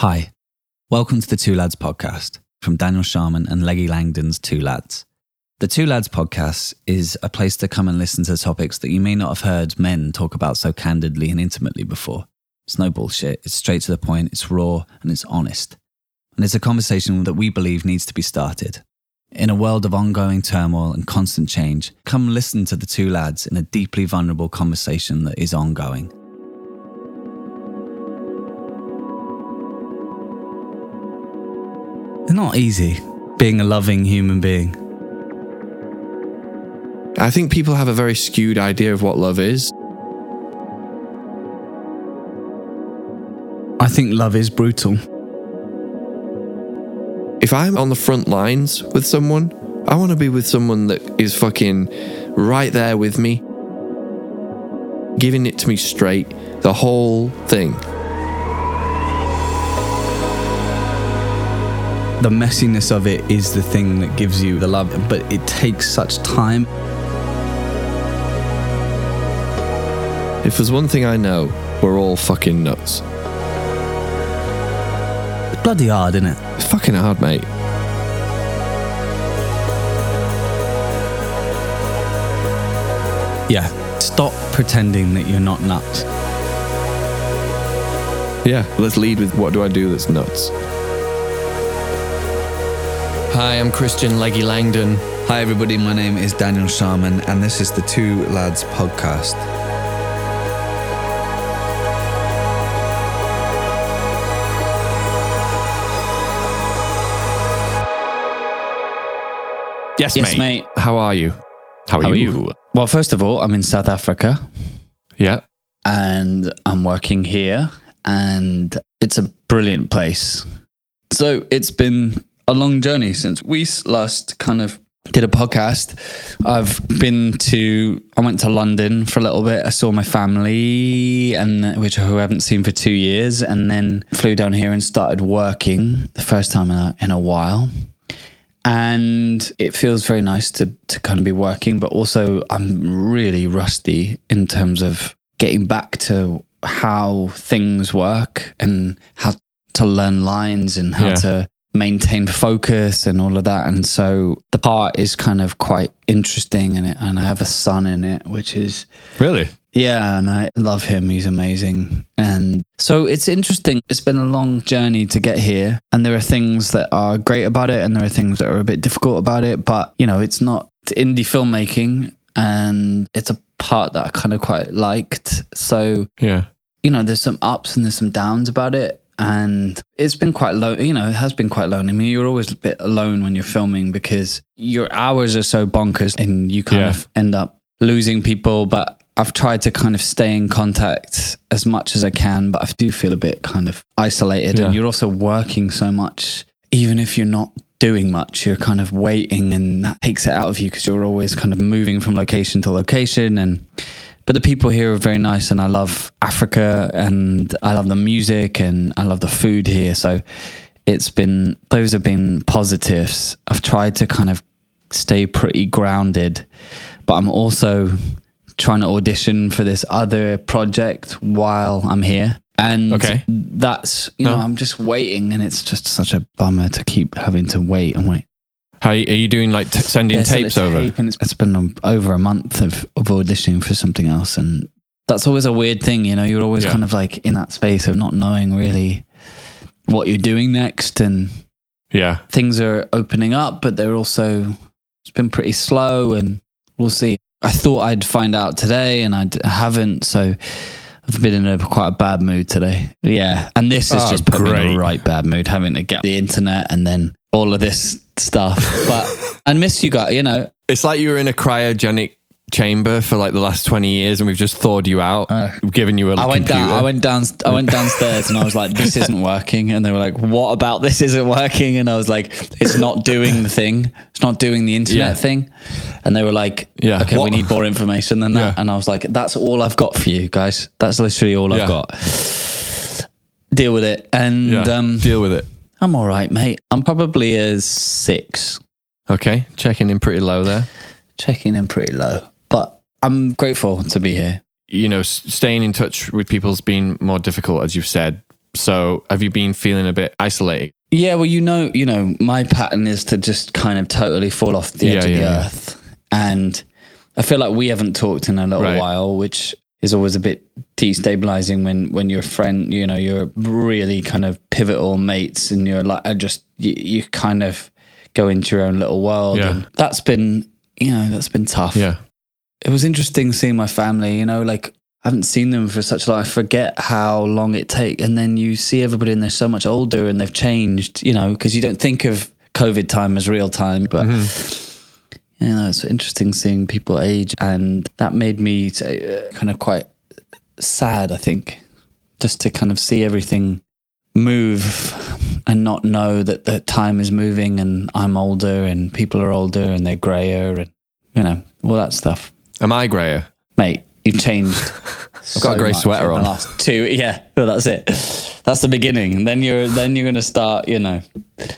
Hi, welcome to the Two Lads podcast from Daniel Sharman and Leggy Langdon's Two Lads. The Two Lads podcast is a place to come and listen to topics that you may not have heard men talk about so candidly and intimately before. It's no bullshit, it's straight to the point, it's raw, and it's honest. And it's a conversation that we believe needs to be started. In a world of ongoing turmoil and constant change, come listen to the two lads in a deeply vulnerable conversation that is ongoing. Not easy being a loving human being. I think people have a very skewed idea of what love is. I think love is brutal. If I'm on the front lines with someone, I want to be with someone that is fucking right there with me, giving it to me straight, the whole thing. The messiness of it is the thing that gives you the love, but it takes such time. If there's one thing I know, we're all fucking nuts. It's bloody hard, isn't it? It's fucking hard, mate. Yeah. Stop pretending that you're not nuts. Yeah, let's lead with what do I do that's nuts. Hi, I'm Christian Leggy Langdon. Hi, everybody. My name is Daniel Sharman, and this is the Two Lads podcast. Yes, Yes, mate. How are you? How are, How are you? you? Well, first of all, I'm in South Africa Yeah. and I'm working here, and it's a brilliant place. So it's been a long journey since we last kind of did a podcast. I've been to, I went to London for a little bit. I saw my family, and which who I haven't seen for two years, and then flew down here and started working the first time in a, in a while. And it feels very nice to to kind of be working, but also I'm really rusty in terms of getting back to how things work and how to learn lines and how Yeah. to maintain focus and all of that. And so the part is kind of quite interesting and it, and I have a son in it, which is Really? yeah, and I love him. He's amazing. And so it's interesting. It's been a long journey to get here. And there are things that are great about it, and there are things that are a bit difficult about it. But, you know, it's not indie filmmaking, and it's a part that I kind of quite liked. So, Yeah. you know, there's some ups and there's some downs about it. And it's been quite low, you know, it has been quite lonely. I mean, you're always a bit alone when you're filming because your hours are so bonkers and you kind Yeah. of end up losing people. But I've tried to kind of stay in contact as much as I can, but I do feel a bit kind of isolated. Yeah. And you're also working so much, even if you're not doing much, you're kind of waiting and that takes it out of you because you're always kind of moving from location to location. And but the people here are very nice and I love Africa and I love the music and I love the food here. So it's been, those have been positives. I've tried to kind of stay pretty grounded, but I'm also trying to audition for this other project while I'm here. And Okay. that's, you know, No. I'm just waiting and it's just such a bummer to keep having to wait and wait. How are you doing? Like t- sending Yeah, tapes it's over? tape and it's, it's been um, over a month of, of auditioning for something else. And that's always a weird thing, you know, you're always Yeah. kind of like in that space of not knowing really what you're doing next. And Yeah. things are opening up, but they're also, it's been pretty slow and we'll see. I thought I'd find out today and I haven't. So I've been in a quite a bad mood today. Yeah. And this has Oh, just put me in a right bad mood, having to get the internet and then all of this stuff. But I miss you guys, you know, It's like you were in a cryogenic chamber for like the last 20 years and we've just thawed you out. Uh, We've given you a I went down. I went down. I went downstairs, and I was like, "This isn't working." And they were like, "What about this isn't working?" And I was like, "It's not doing the thing. It's not doing the internet Yeah. thing." And they were like, Yeah. okay, we need more information than that." Yeah. And I was like, "That's all I've got for you guys. That's literally all Yeah. I've got. Deal with it." And yeah. um, Deal with it. I'm all right, mate. I'm probably a six, Okay. Checking in pretty low there. checking in pretty low, but I'm grateful to be here. You know, staying in touch with people's been more difficult, as you've said, So have you been feeling a bit isolated? Yeah, well, you know, you know, my pattern is to just kind of totally fall off the edge Yeah, of the yeah, yeah. earth, and I feel like we haven't talked in a little Right. while, which is always a bit destabilizing when when your friend, you know, you're really kind of pivotal mates, and you're like, I just you, you kind of go into your own little world, Yeah. and that's been, you know, that's been tough. Yeah. It was interesting seeing my family. You know, like I haven't seen them for such a long. I forget how long it take, and then you see everybody, and they're so much older, and they've changed. You know, because you don't think of COVID time as real time, but. You know, it's interesting seeing people age, and that made me uh, kind of quite sad. I think just to kind of see everything move and not know that the time is moving, and I'm older, and people are older, and they're grayer, and you know, all that stuff Am I grayer? mate, you've changed. I've got a grey sweater on. Last two, yeah, well, that's it. That's the beginning. And then you're then you're gonna start. You know,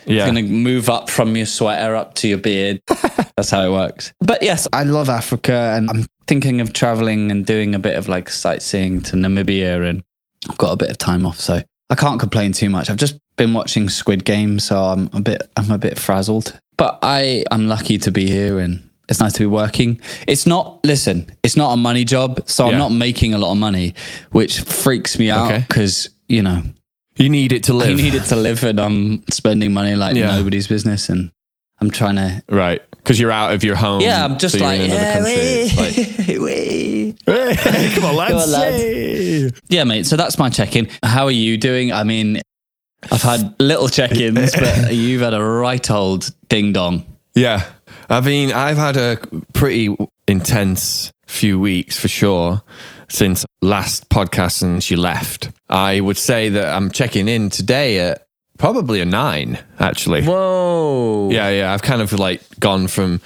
Yeah. gonna move up from your sweater up to your beard. that's how it works. But yes, I love Africa, and I'm thinking of traveling and doing a bit of like sightseeing to Namibia, and I've got a bit of time off, so I can't complain too much. I've just been watching Squid Game, so I'm a bit I'm a bit frazzled. But I I'm lucky to be here and. It's nice to be working. It's not, listen, it's not a money job. So I'm not making a lot of money, which freaks me out Okay. because, you know, You need it to live. I need it to live and I'm spending money like Yeah. nobody's business. And I'm trying to, Right. Because you're out of your home. yeah, I'm just so like, yeah. It's like, wee, wee. Hey, come on, lads. Come on, lads. Yeah, mate. So that's my check in. How are you doing? I mean, I've had little check ins, but you've had a right old ding dong. Yeah. I mean, I've had a pretty intense few weeks for sure since last podcast and she left. I would say that I'm checking in today at probably a nine, actually. Whoa. Yeah, yeah. I've kind of like gone from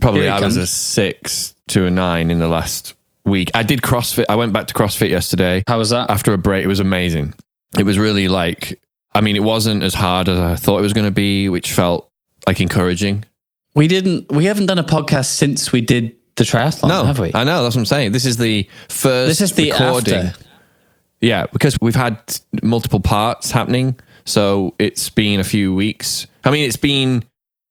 probably I was a six to a nine in the last week. I did CrossFit. I went back to CrossFit yesterday. How was that? after a break. It was amazing. It was really like, I mean, it wasn't as hard as I thought it was going to be, which felt like encouraging. We didn't, we haven't done a podcast since we did the triathlon, No, have we? I know. That's what I'm saying. This is the first. This is the recording. after. Yeah, because we've had multiple parts happening, so it's been a few weeks. I mean, it's been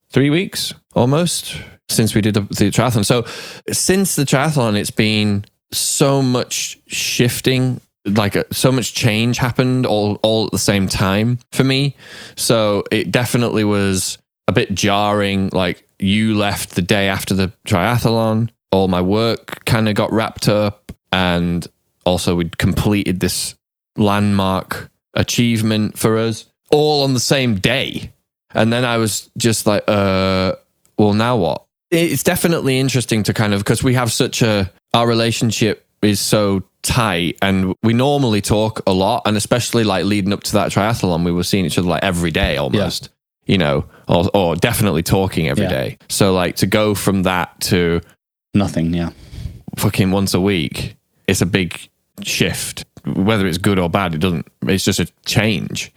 three weeks almost since we did the, the triathlon. So since the triathlon, it's been so much shifting, like uh, so much change happened all all at the same time for me. So it definitely was a bit jarring. Like you left the day after the triathlon, all my work kind of got wrapped up, and also we'd completed this landmark achievement for us all on the same day. And then I was just like, uh, well, now what? It's definitely interesting to kind of, because we have such a, our relationship is so tight and we normally talk a lot. And especially like leading up to that triathlon, we were seeing each other like every day almost, you know, or, or definitely talking every Yeah. day. So like to go from that to Nothing, yeah. fucking once a week, it's a big shift. Whether it's good or bad, it doesn't. It's just a change.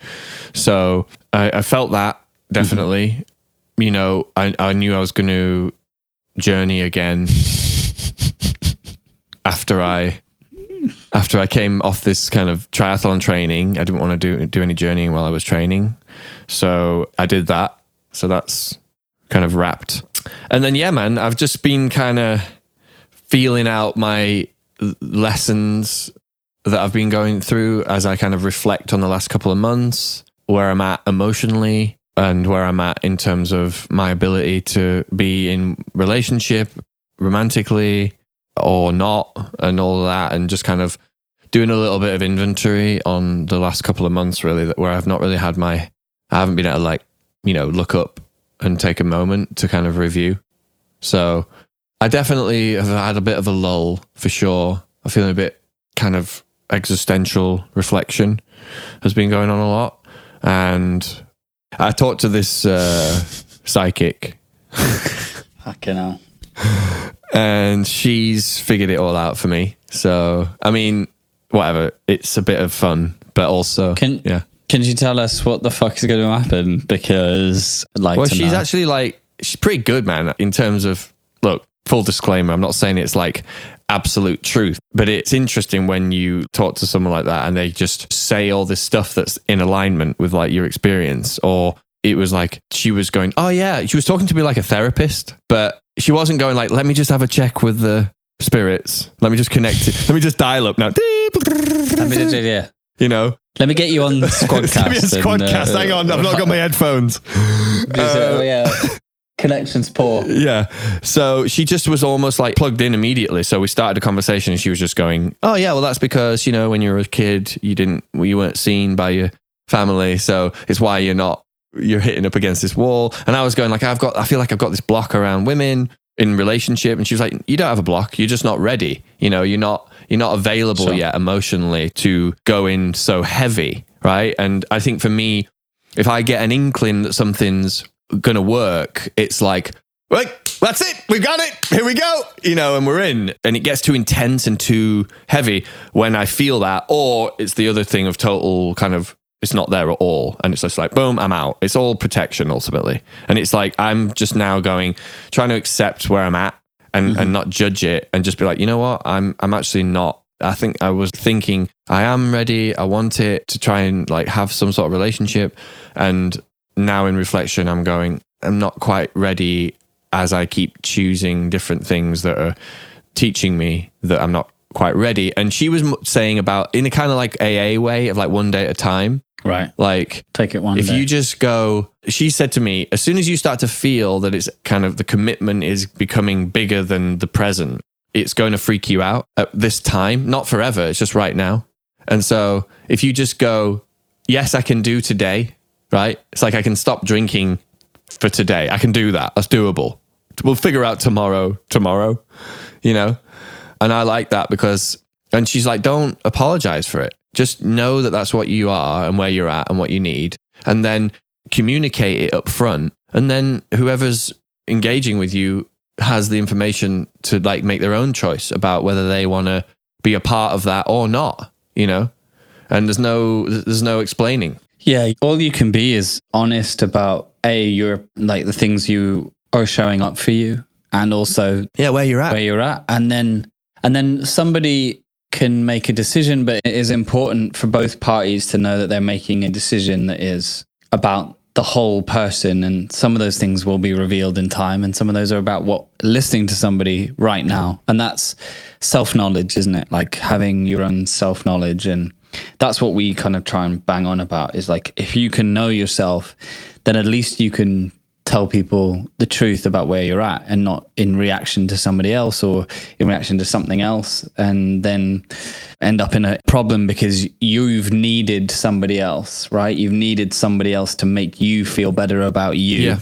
So I, I felt that mm-hmm. definitely. You know, I, I knew I was going to journey again after I after I came off this kind of triathlon training. I didn't want to do do any journeying while I was training, so I did that. So that's kind of wrapped. And then yeah, man, I've just been kind of feeling out my lessons that I've been going through as I kind of reflect on the last couple of months, where I'm at emotionally and where I'm at in terms of my ability to be in relationship romantically or not and all that and just kind of doing a little bit of inventory on the last couple of months really where I've not really had my I haven't been able to like, you know, look up and take a moment to kind of review. So I definitely have had a bit of a lull for sure. I'm feeling a bit kind of existential reflection has been going on a lot. And I talked to this uh, psychic Fucking hell. and she's figured it all out for me. So, I mean, whatever. It's a bit of fun, but also, Can yeah. Can you tell us what the fuck is going to happen? Because I'd like Well, she's know. actually like she's pretty good, man. In terms of look, full disclaimer, I'm not saying it's like absolute truth. But it's interesting when you talk to someone like that and they just say all this stuff that's in alignment with like your experience or it was like she was going, Oh yeah, she was talking to me like a therapist, but she wasn't going like, let me just have a check with the spirits. Let me just connect it. Let me just dial up now. Yeah. You know, Let me get you on Squadcast. Give me a and, squadcast. uh, Hang on, I've not got my headphones. Oh, yeah. Connection's poor. Yeah. So she just was almost like plugged in immediately. So we started a conversation and she was just going, Oh yeah, well that's because, you know, when you were a kid, you didn't you weren't seen by your family. So it's why you're not you're hitting up against this wall. And I was going like I've got I feel like I've got this block around women in relationship. And she was like, You don't have a block, you're just not ready. You know, you're not you're not available Sure. yet emotionally to go in so heavy. Right. And I think for me, if I get an inkling that something's gonna work, it's like, right, that's it, we got it, here we go, you know, and we're in. And it gets too intense and too heavy when I feel that, or it's the other thing of total kind of it's not there at all. And it's just like, boom, I'm out. It's all protection ultimately. And it's like I'm just now going, trying to accept where I'm at and, and mm-hmm. not judge it and just be like, you know what? I'm I'm actually not I think I was thinking I am ready. I want it to try and like have some sort of relationship. And now in reflection, I'm going, I'm not quite ready as I keep choosing different things that are teaching me that I'm not quite ready. And she was saying about in a kind of like AA way of like one day at a time, Right. like Take it one if day. you just go she said to me as soon as you start to feel that it's kind of the commitment is becoming bigger than the present it's going to freak you out at this time. Not forever it's just right now. And so if you just go yes i can do today right? It's like i can stop drinking for today. I can do that. That's doable. We'll figure out tomorrow tomorrow you know? And I like that because, and she's like, don't apologize for it. Just know that that's what you are and where you're at and what you need. And then communicate it up front. And then whoever's engaging with you has the information to like make their own choice about whether they want to be a part of that or not, you know? And there's no, there's no explaining. Yeah, all you can be is honest about a your like the things you are showing up for you, and also Yeah, where you're at. where you're at, and then and then somebody can make a decision, but it is important for both parties to know that they're making a decision that is about the whole person, and some of those things will be revealed in time, and some of those are about what listening to somebody right now, and that's self knowledge, isn't it? Like having your own self knowledge and that's what we kind of try and bang on about is like if you can know yourself then at least you can tell people the truth about where you're at and not in reaction to somebody else or in reaction to something else and then end up in a problem because you've needed somebody else right? You've needed somebody else to make you feel better about you. Yeah.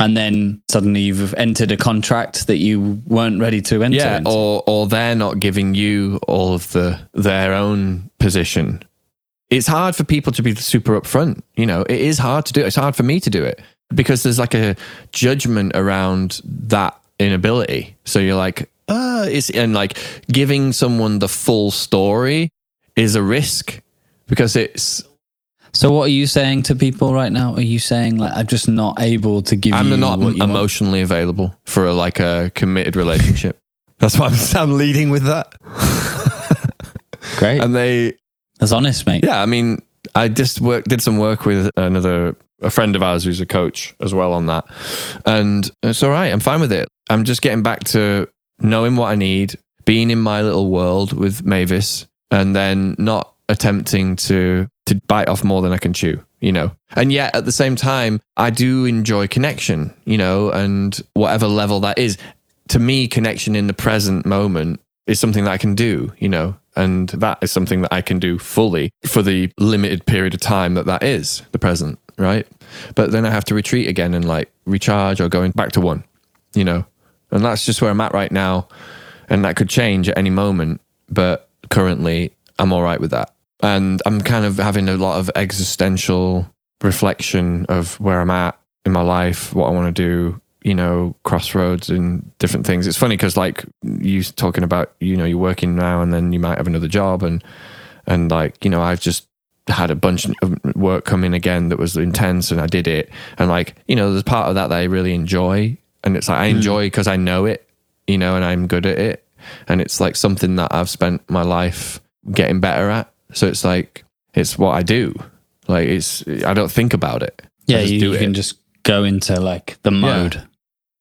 and then suddenly you've entered a contract that you weren't ready to enter yeah into. or or they're not giving you all of the their own position. It's hard for people to be super upfront you know? It is hard to do it's hard for me to do it because there's like a judgment around that inability so you're like uh it's and like giving someone the full story is a risk because it's So what are you saying to people right now? Are you saying like I'm just not able to give i'm you not what you want? emotionally available for a, like a committed relationship that's why I'm, I'm leading with that Great. and they That's honest, mate. Yeah, I mean, I just work, did some work with another a friend of ours who's a coach as well on that, and it's all right. I'm fine with it. I'm just getting back to knowing what I need, being in my little world with Mavis, and then not attempting to to bite off more than I can chew. You know, and yet at the same time, I do enjoy connection. You know, and whatever level that is, to me, connection in the present moment is something that I can do, you know, and that is something that I can do fully for the limited period of time that that is the present, right? But then I have to retreat again and like recharge or going back to one, you know, and that's just where I'm at right now. And that could change at any moment, but currently I'm all right with that. And I'm kind of having a lot of existential reflection of where I'm at in my life, what I want to do, you know, crossroads and different things. It's funny because like you talking about, you know, you're working now and then you might have another job and and like, you know, I've just had a bunch of work come in again that was intense and I did it. And like, you know, there's part of that that I really enjoy. And it's like I hmm. enjoy because I know it, you know, and I'm good at it. and it's like something that I've spent my life getting better at. So it's like it's what I do. Like it's I don't think about it. Yeah, just you, do you it. can just go into like the mode.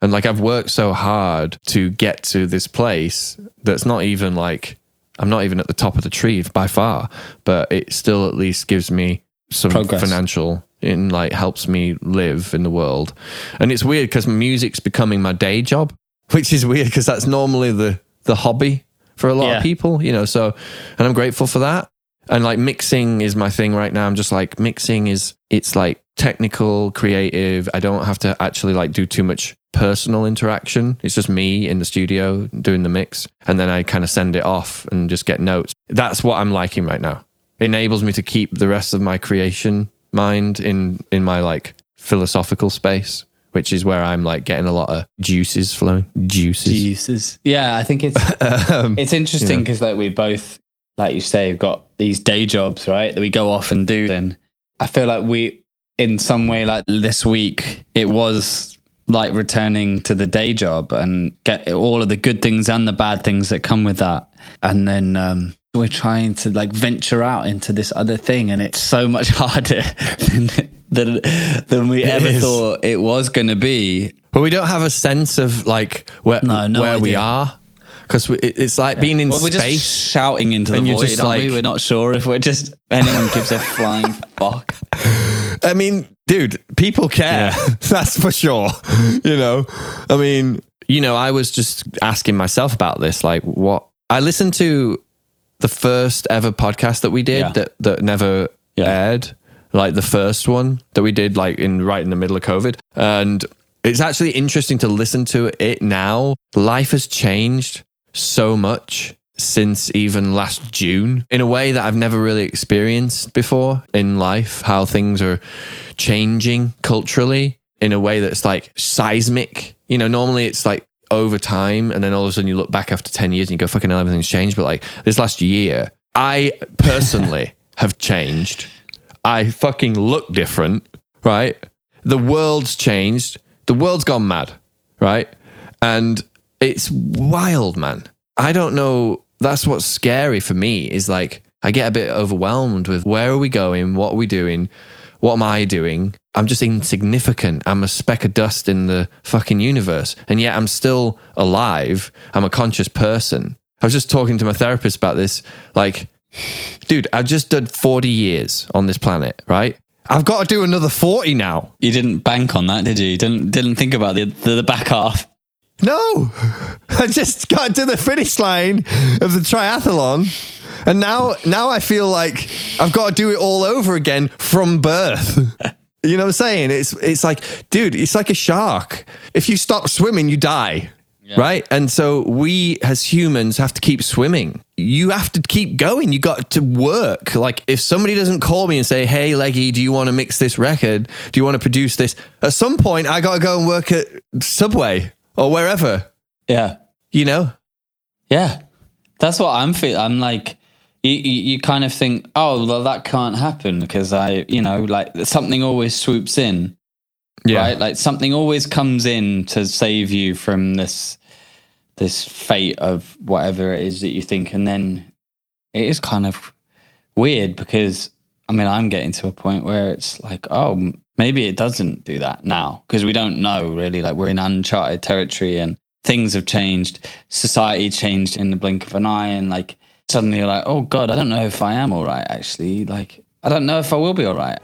And like I've worked so hard to get to this place that's not even like I'm not even at the top of the tree by far, but it still at least gives me some Progress. financial and like helps me live in the world. And it's weird because music's becoming my day job, which is weird because that's normally the the hobby for a lot Yeah. of people, you know. So, and I'm grateful for that. And like mixing is my thing right now. I'm just like mixing is it's like technical, creative. I don't have to actually like do too much personal interaction. It's just me in the studio doing the mix and then I kind of send it off and just get notes. That's what I'm liking right now. It enables me to keep the rest of my creation mind in in my like philosophical space, which is where I'm like getting a lot of juices flowing. Juices. Jesus. Yeah, I think it's Um, it's interesting because like we both, like you say, have got these day jobs, right? That we go off and do. And I feel like we, in some way, like this week, it was like returning to the day job and get all of the good things and the bad things that come with that. And then um, we're trying to like venture out into this other thing, and it's so much harder than than, than we ever is. thought it was going to be. But we don't have a sense of like where No, no where we are because it's like being in Well, we're just space. shouting into the And you're void, just aren't we? like- We're not sure if we're just anyone gives a flying fuck. I mean, dude, people care. That's for sure. You know, I mean, you know, I was just asking myself about this. Like, what I listened to the first ever podcast that we did Yeah. that that never Yeah. aired, like the first one that we did, like in right in the middle of COVID, and it's actually interesting to listen to it now. Life has changed so much since even last June in a way that I've never really experienced before in life, how things are changing culturally in a way that's like seismic. You know, normally it's like over time and then all of a sudden you look back after 10 years and you go, fucking hell, everything's changed. But like this last year, I personally have changed. I fucking look different, right? The world's changed. The world's gone mad, right? And it's wild, man. I don't know. That's what's scary for me is like, I get a bit overwhelmed with where are we going? What are we doing? What am I doing? I'm just insignificant. I'm a speck of dust in the fucking universe. And yet I'm still alive. I'm a conscious person. I was just talking to my therapist about this. Like, dude, I've just done 40 years on this planet, right? I've got to do another 40 now. You didn't bank on that, did you? You didn't didn't think about the the, the back half. No, I just got to the finish line of the triathlon, and now now I feel like I've got to do it all over again from birth. You know what I'm saying? It's it's like, dude, it's like a shark. If you stop swimming, you die. Right. And so we as humans have to keep swimming. You have to keep going. You got to work. Like if somebody doesn't call me and say, Hey, Leggy, do you want to mix this record? Do you want to produce this? At some point, I got to go and work at Subway or wherever, Yeah, you know? yeah. That's what I'm feeling. I'm like, you, you, you kind of think, oh, well, that can't happen because I, you know, like something always swoops in. right? Like something always comes in to save you from this this fate of whatever it is that you think, and then it is kind of weird because I mean I'm getting to a point where it's like, oh, maybe it doesn't do that now because we don't know really. Like we're in uncharted territory and things have changed, society changed in the blink of an eye, and like suddenly you're like, oh god, I don't know if I am all right. Actually, like I don't know if I will be all right.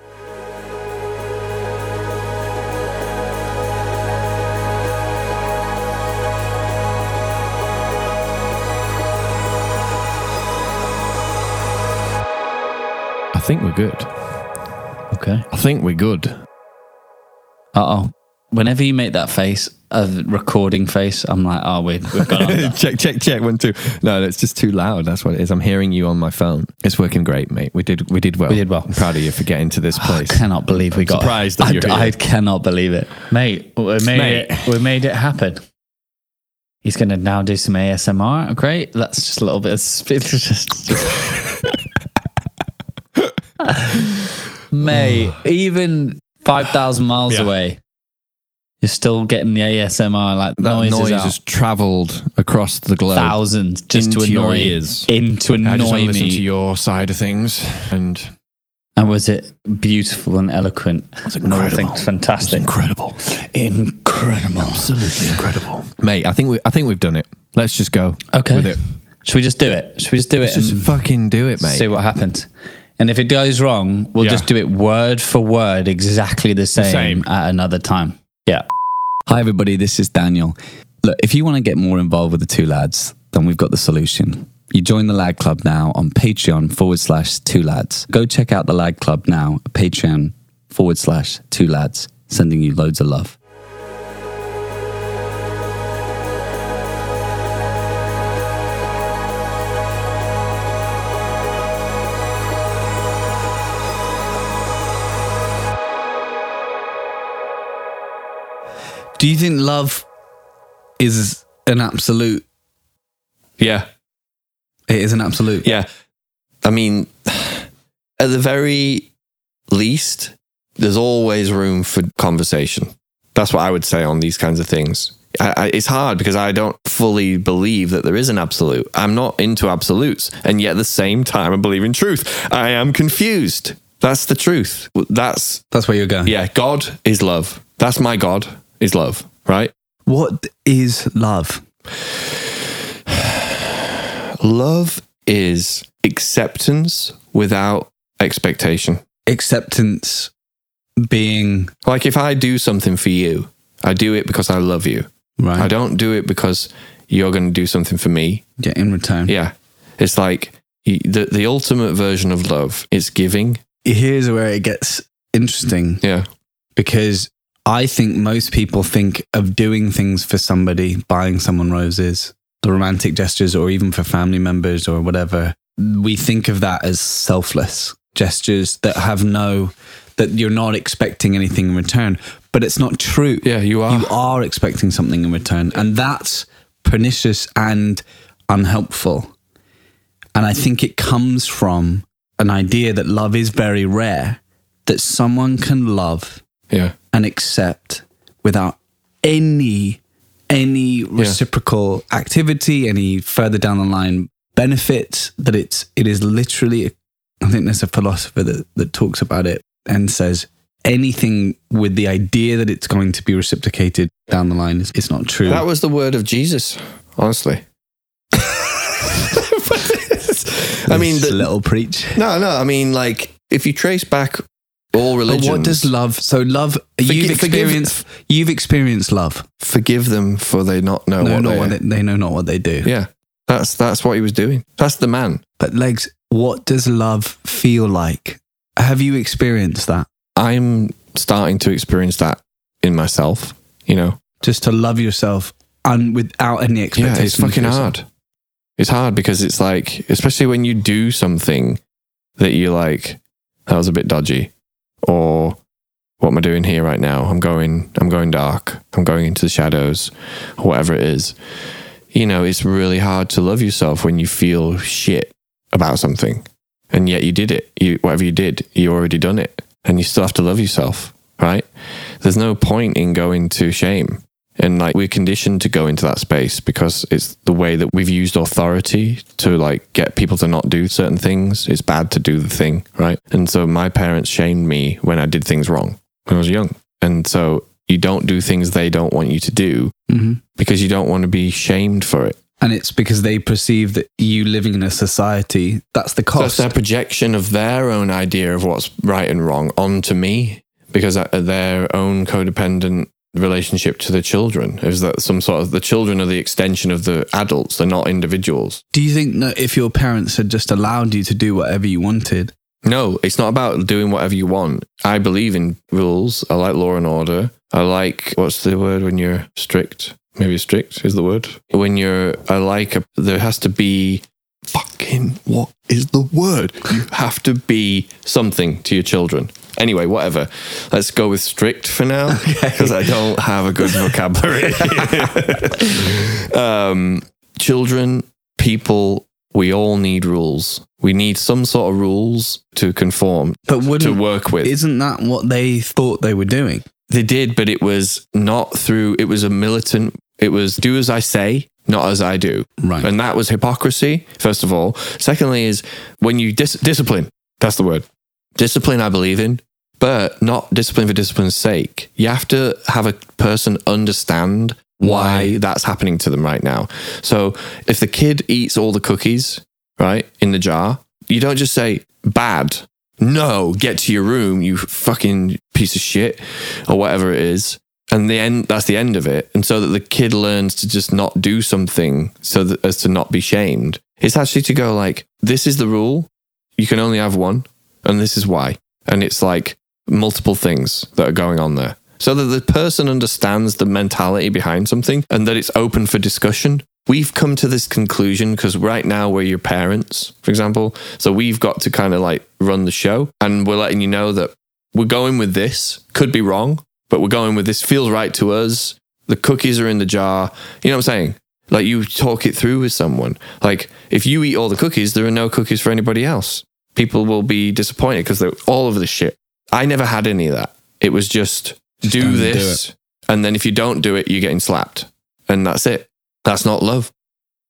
I think we're good. Okay. I think we're good. Uh oh. Whenever you make that face, a recording face, I'm like, oh, we, we've gone under. check, check, check. One, two. No, it's just too loud. That's what it is. I'm hearing you on my phone. It's working great, mate. We did, we did well. We did well. I'm proud of you for getting to this place. I cannot believe we got surprised that I, you're here. I cannot believe it, mate. We made Mate. it. We made it happen. He's going to now do some ASMR. Great. That's just a little bit. Of, it's just, mate. Even five thousand miles Yeah. away, You're still getting the ASMR like That noises noise out. has travelled across the globe. thousands just to into your annoy ears. in to I just want annoy to listen to your side of things, and and was it beautiful and eloquent? It's incredible. fantastic. incredible, incredible. absolutely incredible, mate. I think we, I think we've done it. Let's just go. Okay. with it. Should we just do it? Should we just do Let's it just fucking do it, mate. see what happens? And if it goes wrong, we'll Yeah. just do it word for word, exactly the same, same. at another time. Yeah. Hi, everybody. This is Daniel. Look, if you want to get more involved with the two lads, then we've got the solution. You join the Lad Club now on Patreon forward slash two lads. Go check out the Lad Club now Patreon forward slash two lads. Sending you loads of love. Do you think love is an absolute? yeah, It is an absolute. yeah. I mean, at the very least, there's always room for conversation. That's what I would say on these kinds of things. I, I, it's hard because I don't fully believe that there is an absolute. I'm not into absolutes, and yet at the same time, I believe in truth. I am confused. That's the truth. That's That's where you're going. yeah. God is love. That's my God is love. Right. What is love? Love is acceptance without expectation. Acceptance being Like if I do something for you, I do it because I love you. right. I don't do it because you're going to do something for me. Yeah, in return. Yeah. It's like the the ultimate version of love is giving. Here's where it gets interesting Yeah. because I think most people think of doing things for somebody, buying someone roses, the romantic gestures, or even for family members or whatever. We think of that as selfless gestures that have no, that you're not expecting anything in return. But it's not true. Yeah, you are. You are expecting something in return. And that's pernicious and unhelpful. And I think it comes from an idea that love is very rare, that someone can love Yeah. and accept without any any reciprocal activity, any further down the line benefits. That it's it is literally. I think there's a philosopher that that talks about it and says anything with the idea that it's going to be reciprocated down the line is it's not true. That was the word of Jesus, honestly. I mean, This the, little preach. no, no. I mean, like if you trace back all But what does love? So love. you've Forgi- forgive- experienced. You've experienced love. forgive them for they not know no, what not they what they, they know not what they do. Yeah, that's that's what he was doing. That's the man. But legs, what does love feel like? Have you experienced that? I'm starting to experience that in myself. You know, Just to love yourself and without any yeah, it's fucking hard. It's hard because it's like, especially when you do something that you like, that was a bit dodgy, or what am I doing here right now? I'm going, I'm going dark. I'm going into the shadows, or whatever it is. You know, it's really hard to love yourself when you feel shit about something, and yet you did it. You whatever you did, you already done it, and you still have to love yourself, right? There's no point in going to shame. And like we're conditioned to go into that space because it's the way that we've used authority to like get people to not do certain things. It's bad to do the thing, right? And so my parents shamed me when I did things wrong when I was young. And so you don't do things they don't want you to do hmm because you don't want to be shamed for it. And it's because they perceive that you living in a society that's the cost. it's their projection of their own idea of what's right and wrong onto me because of their own codependent relationship to the children? Is that some sort of the children are the extension of the adults they're not individuals. Do you think that if your parents had just allowed you to do whatever you wanted, no it's not about doing whatever you want. I believe in rules. I like law and order. I like what's the word when you're strict? Maybe strict is the word. When you're i like a, there has to be fucking what is the word? You have to be something to your children. Anyway whatever. Let's go with strict for now because i don't have a good vocabulary. Um, children people we all need rules. We need some sort of rules to conform but to work with. isn't that what they thought they were doing? They did, but it was not through, it was a militant, it was do as I say, not as I do. Right. And that was hypocrisy, first of all. Secondly, is when you dis- discipline, that's the word. Discipline, I believe in, but not discipline for discipline's sake. You have to have a person understand why that's happening to them right now. So if the kid eats all the cookies, right, in the jar, you don't just say, bad. No, get to your room, you fucking piece of shit, or whatever it is. And the end that's the end of it. And so that the kid learns to just not do something so that as to not be shamed. It's actually to go like, this is the rule. You can only have one, and this is why. And it's like multiple things that are going on there. So that the person understands the mentality behind something and that it's open for discussion. We've come to this conclusion because right now we're your parents, for example. So we've got to kind of like run the show and we're letting you know that we're going with this. Could be wrong, but we're going with this. Feels right to us. The cookies are in the jar. You know what I'm saying? Like you talk it through with someone. Like if you eat all the cookies, there are no cookies for anybody else. People will be disappointed because they're all over the shit. I never had any of that. It was just, Just do don't do this. and then if you don't do it, you're getting slapped. And that's it. That's not love.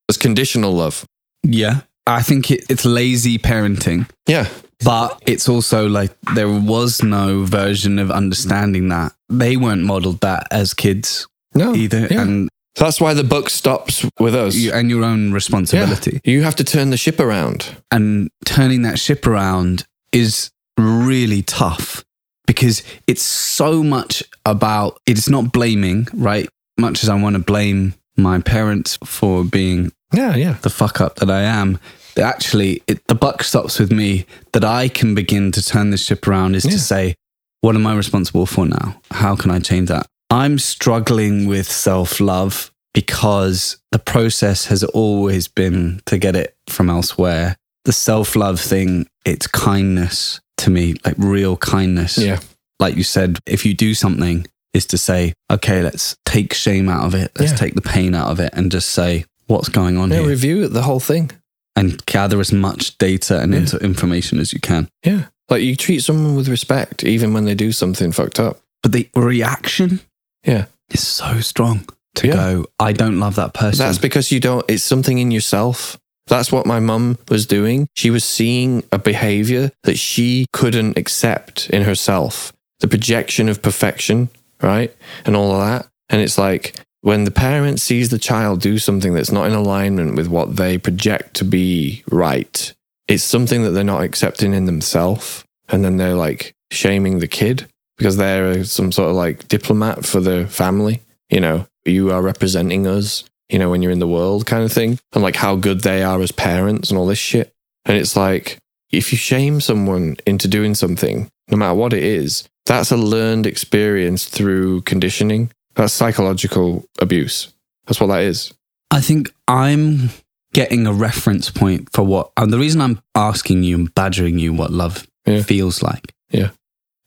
It's conditional love. Yeah. I think it, it's lazy parenting, Yeah. But it's also like there was no version of understanding that. They weren't modeled that as kids No. either. Yeah. And That's why the book stops with us. you, and your own responsibility. You have to turn the ship around. And turning that ship around is really tough because it's so much about it's not blaming, right? Much as I want to blame my parents for being Yeah, yeah. the fuck up that I am. That Actually, it, the buck stops with me that I can begin to turn this ship around is Yeah. to say, what am I responsible for now? How can I change that? I'm struggling with self love because the process has always been to get it from elsewhere. The self love thing, it's kindness to me, like real kindness Yeah. like you said, if you do something, is to say, okay, let's take shame out of it. Let's Yeah. take the pain out of it and just say, what's going on Yeah, here? review the whole thing. And gather as much data and Yeah. information as you can. Yeah. Like you treat someone with respect, even when they do something fucked up. But the reaction Yeah. is so strong to Yeah. go, I don't love that person. That's because you don't, it's something in yourself. That's what my mum was doing. She was seeing a behavior that she couldn't accept in herself. The projection of perfection, right? And all of that. And it's like when the parent sees the child do something that's not in alignment with what they project to be right, it's something that they're not accepting in themselves. And then they're like shaming the kid because they're uh, some sort of like diplomat for the family. You know, you are representing us you know, when you're in the world kind of thing, and like how good they are as parents and all this shit. And it's like, if you shame someone into doing something, no matter what it is, that's a learned experience through conditioning. That's psychological abuse. That's what that is. I think I'm getting a reference point for what, and the reason I'm asking you and badgering you what love Yeah. feels like. Yeah.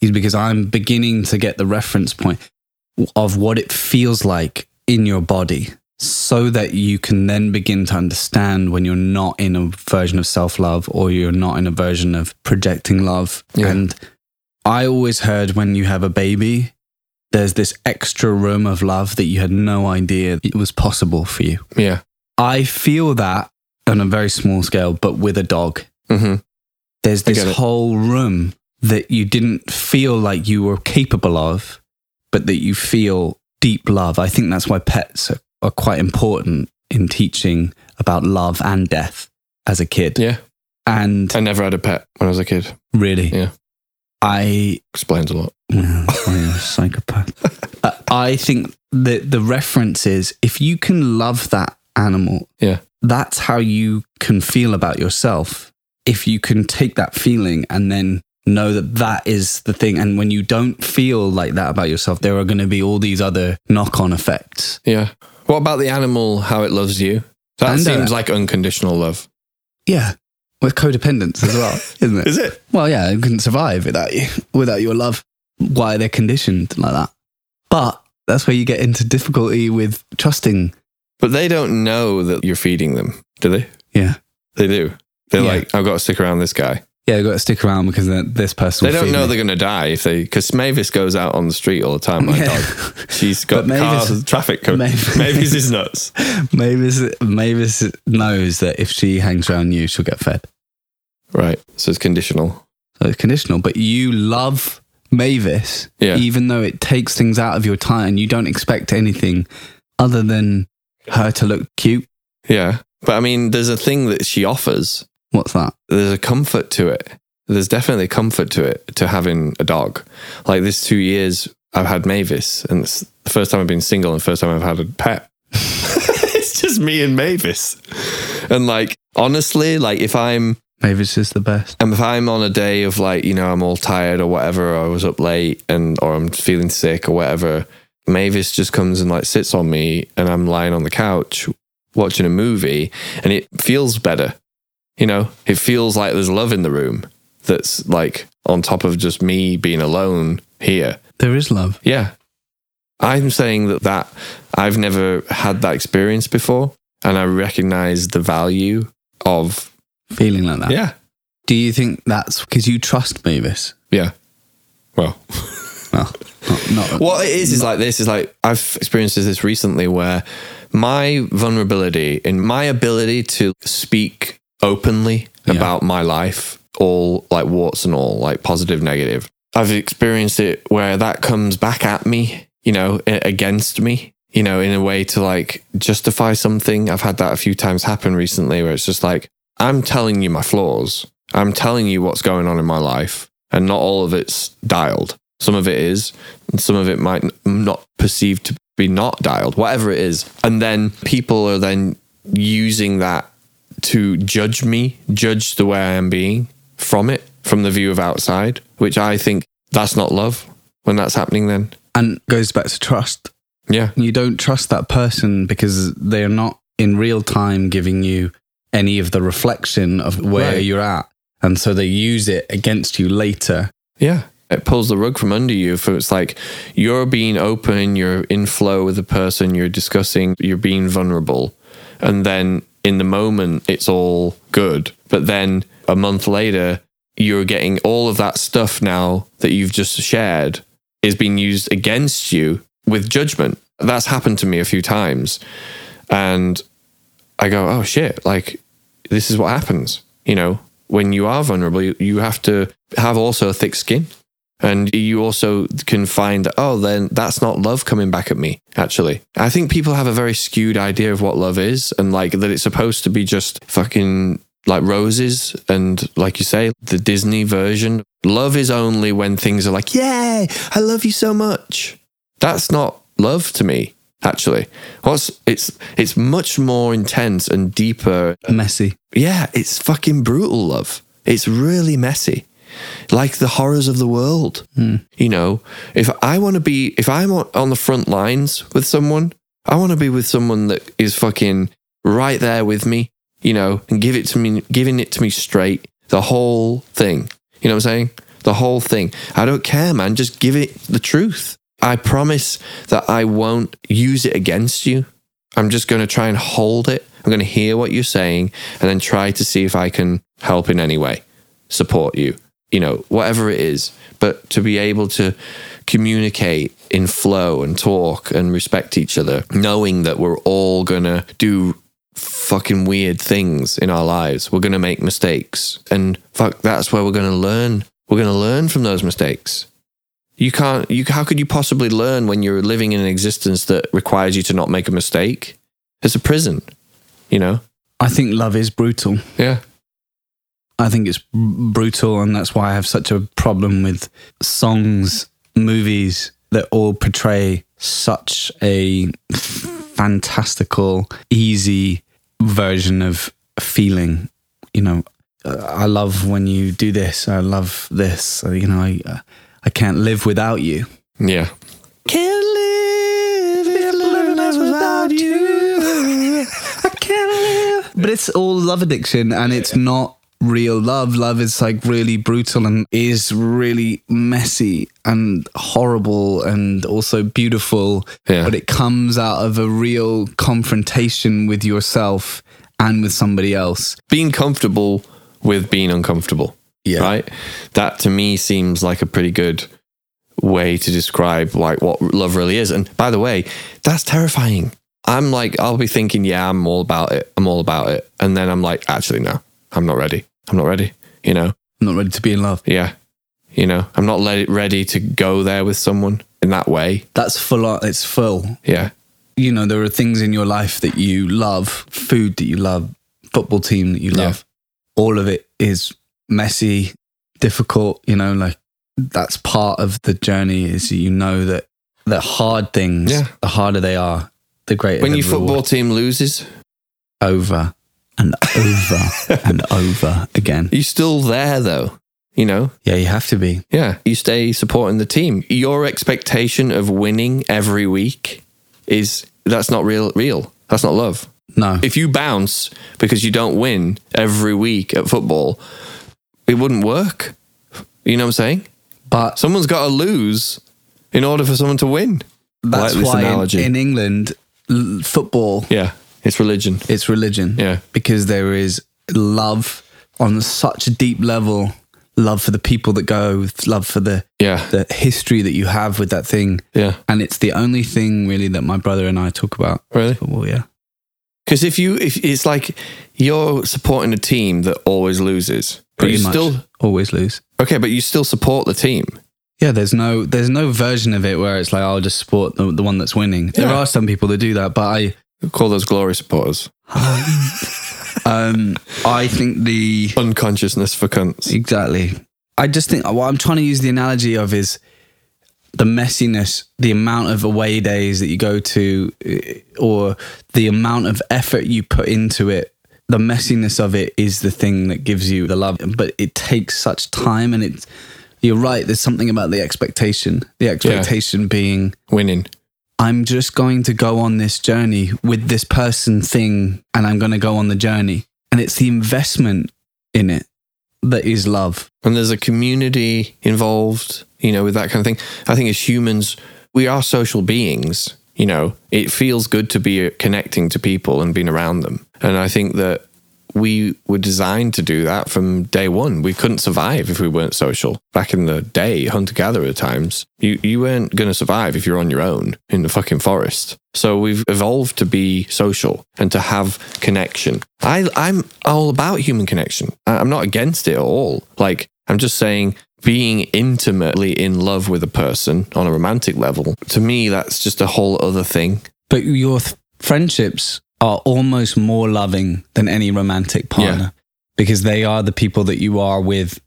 Is because I'm beginning to get the reference point of what it feels like in your body so that you can then begin to understand when you're not in a version of self love or you're not in a version of projecting love. Yeah. And I always heard when you have a baby, there's this extra room of love that you had no idea it was possible for you. Yeah. I feel that on a very small scale, but with a dog. hmm There's this whole room that you didn't feel like you were capable of, but that you feel deep love. I think that's why pets are, are quite important in teaching about love and death as a kid. Yeah. And I never had a pet when I was a kid. really, Yeah. I Explains a lot. I'm a psychopath. Uh, I think that the reference is if you can love that animal, Yeah. that's how you can feel about yourself. If you can take that feeling and then know that that is the thing. And when you don't feel like that about yourself, there are going to be all these other knock on effects. Yeah. What about the animal, how it loves you? That And, uh, seems like unconditional love. Yeah. With codependence as well, isn't it? Is it? Well, yeah, it couldn't survive without you, without your love. Why they're conditioned like that. But that's where you get into difficulty with trusting. But they don't know that you're feeding them, do they? Yeah. They do. They're Yeah. like, I've got to stick around this guy. Yeah, they've got to stick around because this person. They don't know me. they're going to die if they, because Mavis goes out on the street all the time. My Yeah. dog, she's got Mavis- cars, traffic. Co- Mavis- Mavis is nuts. Mavis, Mavis knows that if she hangs around you, she'll get fed. Right, so it's conditional. So it's conditional. But you love Mavis, Yeah. even though it takes things out of your time and you don't expect anything other than her to look cute. Yeah, but I mean, there's a thing that she offers. What's that? There's a comfort to it. There's definitely comfort to it to having a dog. Like this two years, I've had Mavis, and it's the first time I've been single and the first time I've had a pet. it's just me and Mavis. And like honestly, like if I'm Mavis is the best. and if I'm on a day of like, you know, I'm all tired or whatever, or I was up late and or I'm feeling sick or whatever, Mavis just comes and like sits on me and I'm lying on the couch watching a movie and it feels better. You know, it feels like there's love in the room that's like on top of just me being alone here. There is love. Yeah. I'm saying that that I've never had that experience before and I recognize the value of Feeling like that. yeah. Do you think that's because you trust Mavis? Yeah. Well, Well, not, not What it is is like this is like I've experienced this recently where my vulnerability and my ability to speak openly Yeah. about my life, all like warts and all, like positive, negative. I've experienced it where that comes back at me, you know, against me, you know, in a way to like justify something. I've had that a few times happen recently where it's just like, I'm telling you my flaws. I'm telling you what's going on in my life, and not all of it's dialed. Some of it is, and some of it might not perceived to be not dialed, whatever it is. And then people are then using that to judge me, judge the way I am being from it, from the view of outside, which I think that's not love when that's happening then. and goes back to trust. Yeah. You don't trust that person because they're not in real time giving you any of the reflection of where Right. you're at. And so they use it against you later. Yeah. It pulls the rug from under you. For it's like you're being open, you're in flow with the person, you're discussing, you're being vulnerable. And then in the moment, it's all good. But then a month later, you're getting all of that stuff now that you've just shared is being used against you with judgment. That's happened to me a few times. And I go, oh shit, like this is what happens. You know, when you are vulnerable, you, have to have also a thick skin. And you also can find that, oh, then that's not love coming back at me, actually. I think people have a very skewed idea of what love is and like that it's supposed to be just fucking like roses and like you say, the Disney version. Love is only when things are like, yay, I love you so much. That's not love to me, actually. What's it's it's much more intense and deeper Messy. yeah, it's fucking brutal love. It's really messy. Like the horrors of the world. Hmm. You know, if I want to be, if I'm on on the front lines with someone, I want to be with someone that is fucking right there with me, you know, and give it to me, giving it to me straight, the whole thing. You know what I'm saying? The whole thing. I don't care, man. Just give it the truth. I promise that I won't use it against you. I'm just going to try and hold it. I'm going to hear what you're saying and then try to see if I can help in any way, support you, you know, whatever it is. But to be able to communicate in flow and talk and respect each other, knowing that we're all to do fucking weird things in our lives. We're to make mistakes. And fuck, that's where we're to learn. We're to learn from those mistakes. You can't, you, how could you possibly learn when you're living in an existence that requires you to not make a mistake? It's a prison, you know? I think love is brutal. Yeah. I think it's brutal, and that's why I have such a problem with songs, movies that all portray such a fantastical, easy version of feeling. You know, uh, I love when you do this. I love this. You know, I uh, I can't live without you. Yeah. Can't live if living is without you. I can't live. But it's all love addiction, and it's not real love. Love is like really brutal and is really messy and horrible and also beautiful. Yeah. But it comes out of a real confrontation with yourself and with somebody else. Being comfortable with being uncomfortable. Yeah. right? That to me seems like a pretty good way to describe like what love really is. And by the way, that's terrifying. I'm like, I'll be thinking, yeah, I'm all about it. I'm all about it. And then I'm like, actually, no, I'm not ready. I'm not ready. You know? I'm not ready to be in love. Yeah. You know, I'm not le- ready to go there with someone in that way. That's full on. It's full. Yeah. You know, there are things in your life that you love, food that you love, football team that you Yeah. love. All of it is messy, difficult. You know, like that's part of the journey. Is you know that the hard things, Yeah. the harder they are, the greater. When your football reward. team loses, over and over and over again. you're still there though. You know? Yeah, you have to be. Yeah. You stay supporting the team. Your expectation of winning every week is that's not real real. That's not love. No, If you bounce because you don't win every week at football, it wouldn't work. You know what I'm saying? but Someone's got to lose in order for someone to win. that's like why in, in England, football Yeah. It's religion. it's religion. Yeah. because there is love on such a deep level. Love for the people that go, love for the Yeah. the history that you have with that thing, Yeah. and it's the only thing really that my brother and I talk about. Really? Football, yeah. Because if you, if it's like you're supporting a team that always loses, but Pretty you much still, always lose. okay, but you still support the team. Yeah, there's no there's no version of it where it's like I'll just support the, the one that's winning. There Yeah. are some people that do that, but I Call those glory supporters. um I think the Unconsciousness for cunts. exactly. I just think what I'm trying to use the analogy of is the messiness, the amount of away days that you go to, eh, or the amount of effort you put into it. The messiness of it is the thing that gives you the love, but it takes such time, and it's. You're right. There's something about the expectation. The expectation being Winning. I'm just going to go on this journey with this person thing and I'm going to go on the journey. And it's the investment in it that is love. and there's a community involved, you know, with that kind of thing. I think as humans, we are social beings, you know, it feels good to be connecting to people and being around them. And I think that we were designed to do that from day one. We couldn't survive if we weren't social. Back in the day, hunter gatherer times, you, you weren't going to survive if you're on your own in the fucking forest. So we've evolved to be social and to have connection. I, I'm all about human connection. I'm not against it at all. Like, I'm just saying being intimately in love with a person on a romantic level, to me, that's just a whole other thing. But your th- friendships are almost more loving than any romantic partner because they are the people that you are with,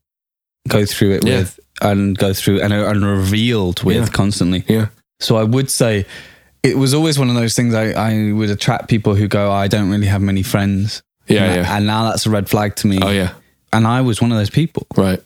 go through it Yeah. with, and go through and are and revealed with Yeah. constantly. Yeah. So I would say it was always one of those things I, I would attract people who go, oh, I don't really have many friends. Yeah. and, Yeah. and now that's a red flag to me. Oh, yeah. And I was one of those people. Right.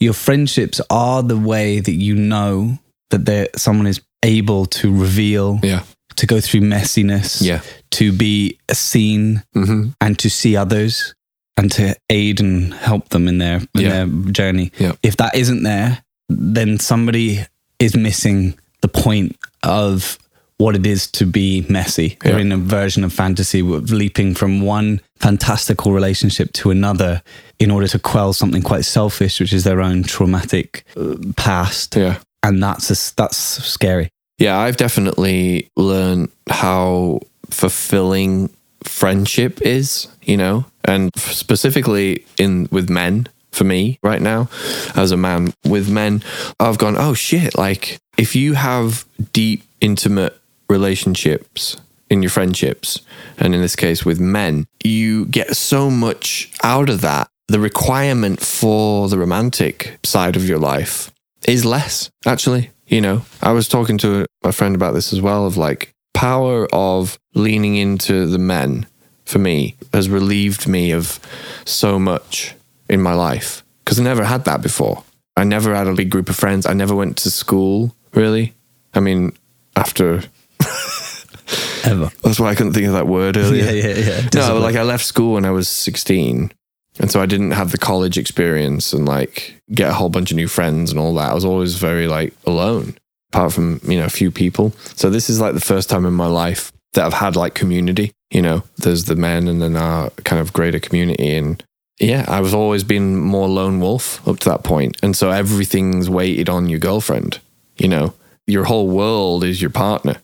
Your friendships are the way that you know that there someone is able to reveal, Yeah. To go through messiness, Yeah. to be seen hmm and to see others and to aid and help them in their in Yeah. their journey. Yeah. If that isn't there, then somebody is missing the point of what it is to be messy. They're in a version of fantasy, leaping from one fantastical relationship to another in order to quell something quite selfish, which is their own traumatic uh, past, Yeah. and that's a, that's scary. Yeah, I've definitely learned how fulfilling friendship is, you know, and specifically in with men for me right now as a man with men, I've gone, oh shit, like if you have deep, intimate relationships in your friendships, and in this case with men, you get so much out of that. The requirement for the romantic side of your life is less, actually. You know, I was talking to a friend about this as well of like power of leaning into the men for me has relieved me of so much in my life because I never had that before. I never had a big group of friends. I never went to school, really. I mean, after Ever. that's why I couldn't think of that word earlier. yeah, yeah. Yeah. No, like I left school when I was 16. And so I didn't have the college experience and like get a whole bunch of new friends and all that. I was always very like alone, apart from, you know, a few people. So this is like the first time in my life that I've had like community. You know, there's the men and then our kind of greater community. And yeah, I was always been more lone wolf up to that point. And so everything's weighted on your girlfriend. You know, your whole world is your partner.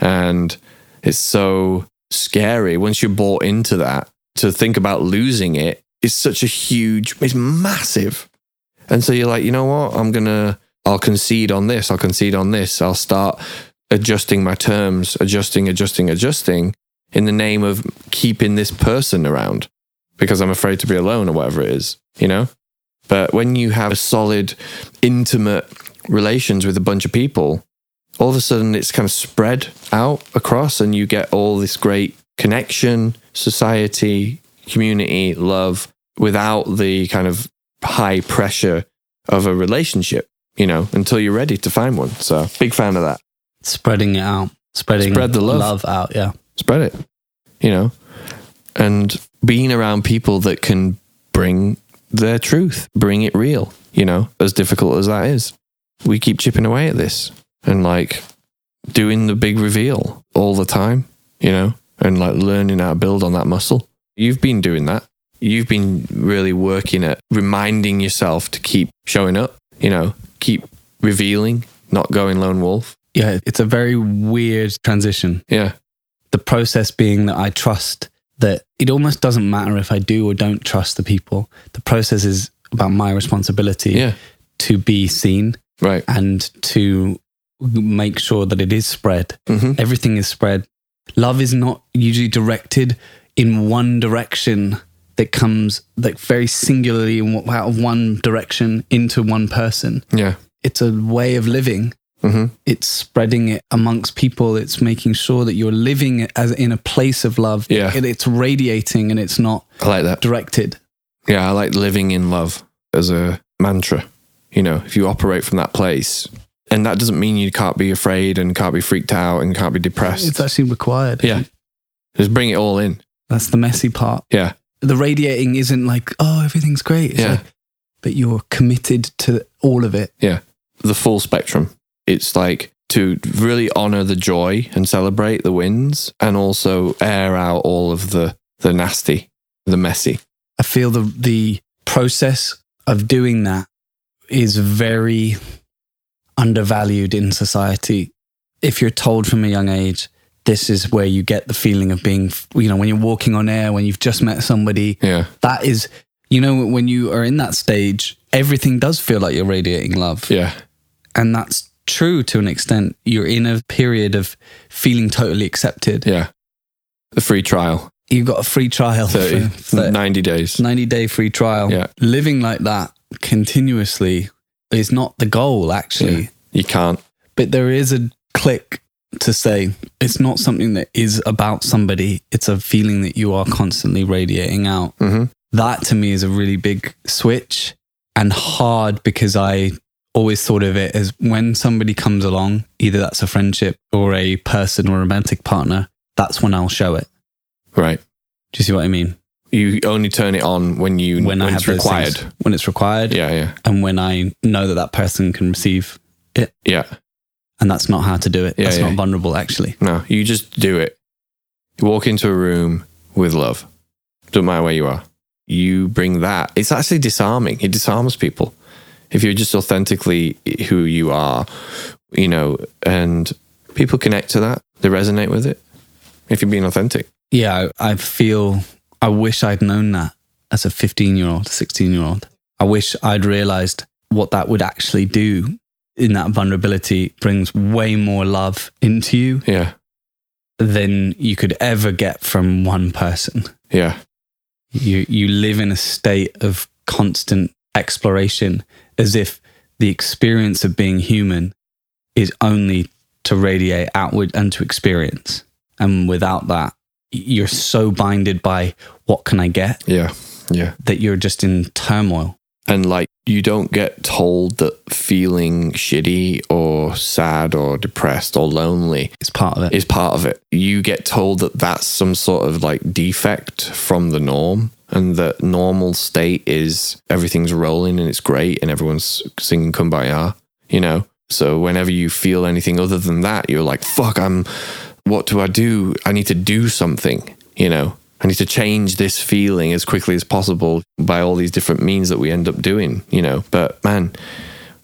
And it's so scary once you're bought into that to think about losing it is such a huge, it's massive. And so you're like, you know what? I'm going to, I'll concede on this. I'll concede on this. I'll start adjusting my terms, adjusting, adjusting, adjusting in the name of keeping this person around because I'm afraid to be alone or whatever it is, you know? But when you have a solid, intimate relations with a bunch of people, all of a sudden it's kind of spread out across and you get all this great connection, society, community, love without the kind of high pressure of a relationship, you know, until you're ready to find one. So big fan of that. Spreading it out, spreading Spread the love. love out. Yeah. Spread it, you know, and being around people that can bring their truth, bring it real, you know, as difficult as that is. We keep chipping away at this and like doing the big reveal all the time, you know, and like learning how to build on that muscle. You've been doing that. You've been really working at reminding yourself to keep showing up, you know, keep revealing, not going lone wolf. Yeah. It's a very weird transition. Yeah. The process being that I trust that it almost doesn't matter if I do or don't trust the people. The process is about my responsibility Yeah. to be seen Right. and to make sure that it is spread. hmm Everything is spread. Love is not usually directed in one direction that comes like very singularly in out of one direction into one person. Yeah. It's a way of living. hmm It's spreading it amongst people. It's making sure that you're living as in a place of love. Yeah. And it's radiating and it's not I like that. directed. Yeah, I like living in love as a mantra. You know, if you operate from that place, and that doesn't mean you can't be afraid and can't be freaked out and can't be depressed. It's actually required. yeah, just bring it all in. That's the messy part. Yeah, The radiating isn't like, oh, everything's great. It's Yeah. like, but you're committed to all of it. yeah, the full spectrum. It's like to really honor the joy and celebrate the wins, and also air out all of the the nasty, the messy. I feel the the process of doing that is very undervalued in society. If you're told from a young age, this is where you get the feeling of being, you know, when you're walking on air, when you've just met somebody, Yeah, that is, you know, when you are in that stage, everything does feel like you're radiating love. yeah, And that's true to an extent. You're in a period of feeling totally accepted. yeah. The free trial, You've got a free trial 30, for, for 90 days. 90 day free trial. Yeah. Living like that continuously is not the goal, actually. Yeah. You can't. But there is a click to say it's not something that is about somebody, it's a feeling that you are constantly radiating out. hmm That to me is a really big switch and hard because I always thought of it as when somebody comes along, either that's a friendship or a person or a romantic partner, that's when I'll show it. Right. Do you see what I mean? You only turn it on when you When, I when have it's required. things. when it's required, Yeah, yeah, and when I know that that person can receive it, yeah. and that's not how to do it. Yeah, that's yeah. not vulnerable, actually. No, you just do it. You walk into a room with love. Doesn't matter where you are. You bring that. It's actually disarming. It disarms people. If you're just authentically who you are, you know, and people connect to that, they resonate with it. If you're being authentic. Yeah, I, I feel. I wish I'd known that as a 15 year old, 16 year old. I wish I'd realized what that would actually do in that vulnerability brings way more love into you Yeah. than you could ever get from one person. Yeah. You you live in a state of constant exploration as if the experience of being human is only to radiate outward and to experience. And without that, you're so binded by what can I get Yeah. Yeah. that you're just in turmoil. And like you don't get told that feeling shitty or sad or depressed or lonely is part of it. is part of it. You get told that that's some sort of like defect from the norm and that normal state is everything's rolling and it's great and everyone's singing kumbaya, you know? So whenever you feel anything other than that, you're like, fuck, I'm, what do I do? I need to do something, you know? I need to change this feeling as quickly as possible by all these different means that we end up doing, you know. But man,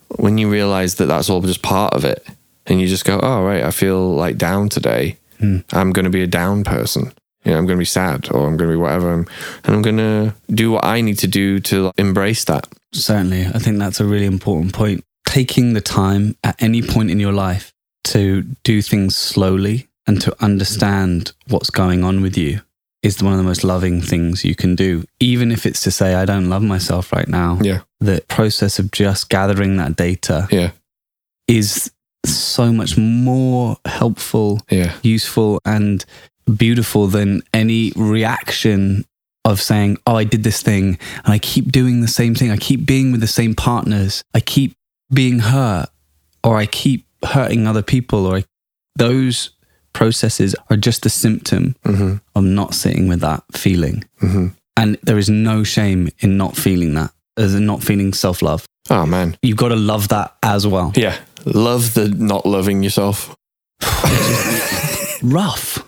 when you realize that that's all just part of it, and you just go, oh, right, I feel like down today, hmm. I'm going to be a down person. You know, I'm going to be sad or I'm going to be whatever. and I'm going to do what I need to do to embrace that. Certainly. I think that's a really important point. Taking the time at any point in your life to do things slowly and to understand what's going on with you is one of the most loving things you can do. Even if it's to say, I don't love myself right now. Yeah. The process of just gathering that data Yeah. is so much more helpful, Yeah. useful, and beautiful than any reaction of saying, Oh, I did this thing and I keep doing the same thing. I keep being with the same partners. I keep being hurt or I keep hurting other people or I, those processes are just a symptom hmm of not sitting with that feeling. hmm And there is no shame in not feeling that, as in not feeling self love. Oh, man. You've got to love that as well. Yeah. Love the not loving yourself. Rough.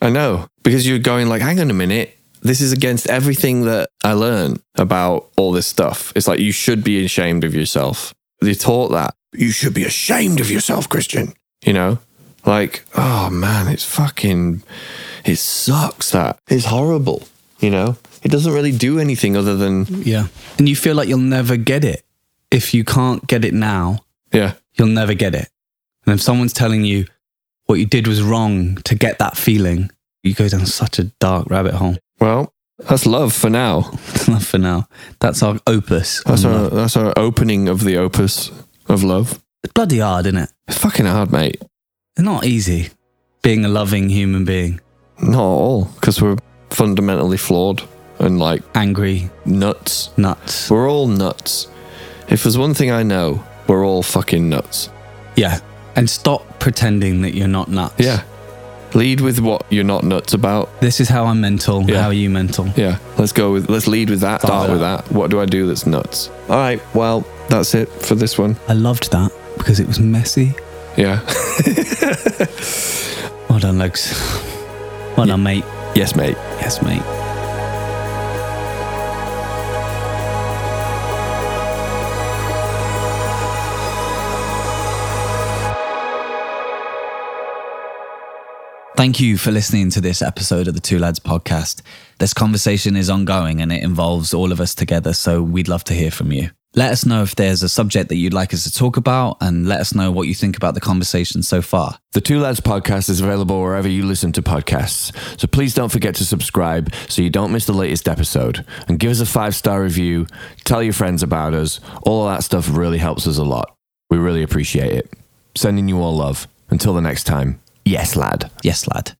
I know because you're going like, hang on a minute. This is against everything that I learned about all this stuff. It's like you should be ashamed of yourself. They taught that you should be ashamed of yourself, Christian. You know, like, oh man, it's fucking, it sucks. That it's horrible. You know, it doesn't really do anything other than, Yeah. And you feel like you'll never get it. If you can't get it now, yeah, you'll never get it. And if someone's telling you what you did was wrong to get that feeling, you go down such a dark rabbit hole. well, that's love for now. Enough for now. That's our opus. That's our love. that's our opening of the opus of love. It's bloody hard, isn't it? It's fucking hard, mate. Not easy being a loving human being. Not at all, because we're fundamentally flawed and like Angry, nuts. nuts. We're all nuts. If there's one thing I know, we're all fucking nuts. Yeah. And stop pretending that you're not nuts. Yeah. Lead with what you're not nuts about. This is how I'm mental. Yeah. How are you mental? Yeah. Let's go with let's lead with that. Start with that. What do I do that's nuts? All right. Well, that's it for this one. I loved that because it was messy. Yeah. Well done, Lugs. Well done, mate. yes, mate. Yes, mate. Thank you for listening to this episode of the Two Lads podcast. This conversation is ongoing and it involves all of us together, so we'd love to hear from you. Let us know if there's a subject that you'd like us to talk about and let us know what you think about the conversation so far. The Two Lads podcast is available wherever you listen to podcasts. So please don't forget to subscribe so you don't miss the latest episode. And give us a five star review, tell your friends about us. All of that stuff really helps us a lot. We really appreciate it. Sending you all love. Until the next time, yes, lad. Yes, lad.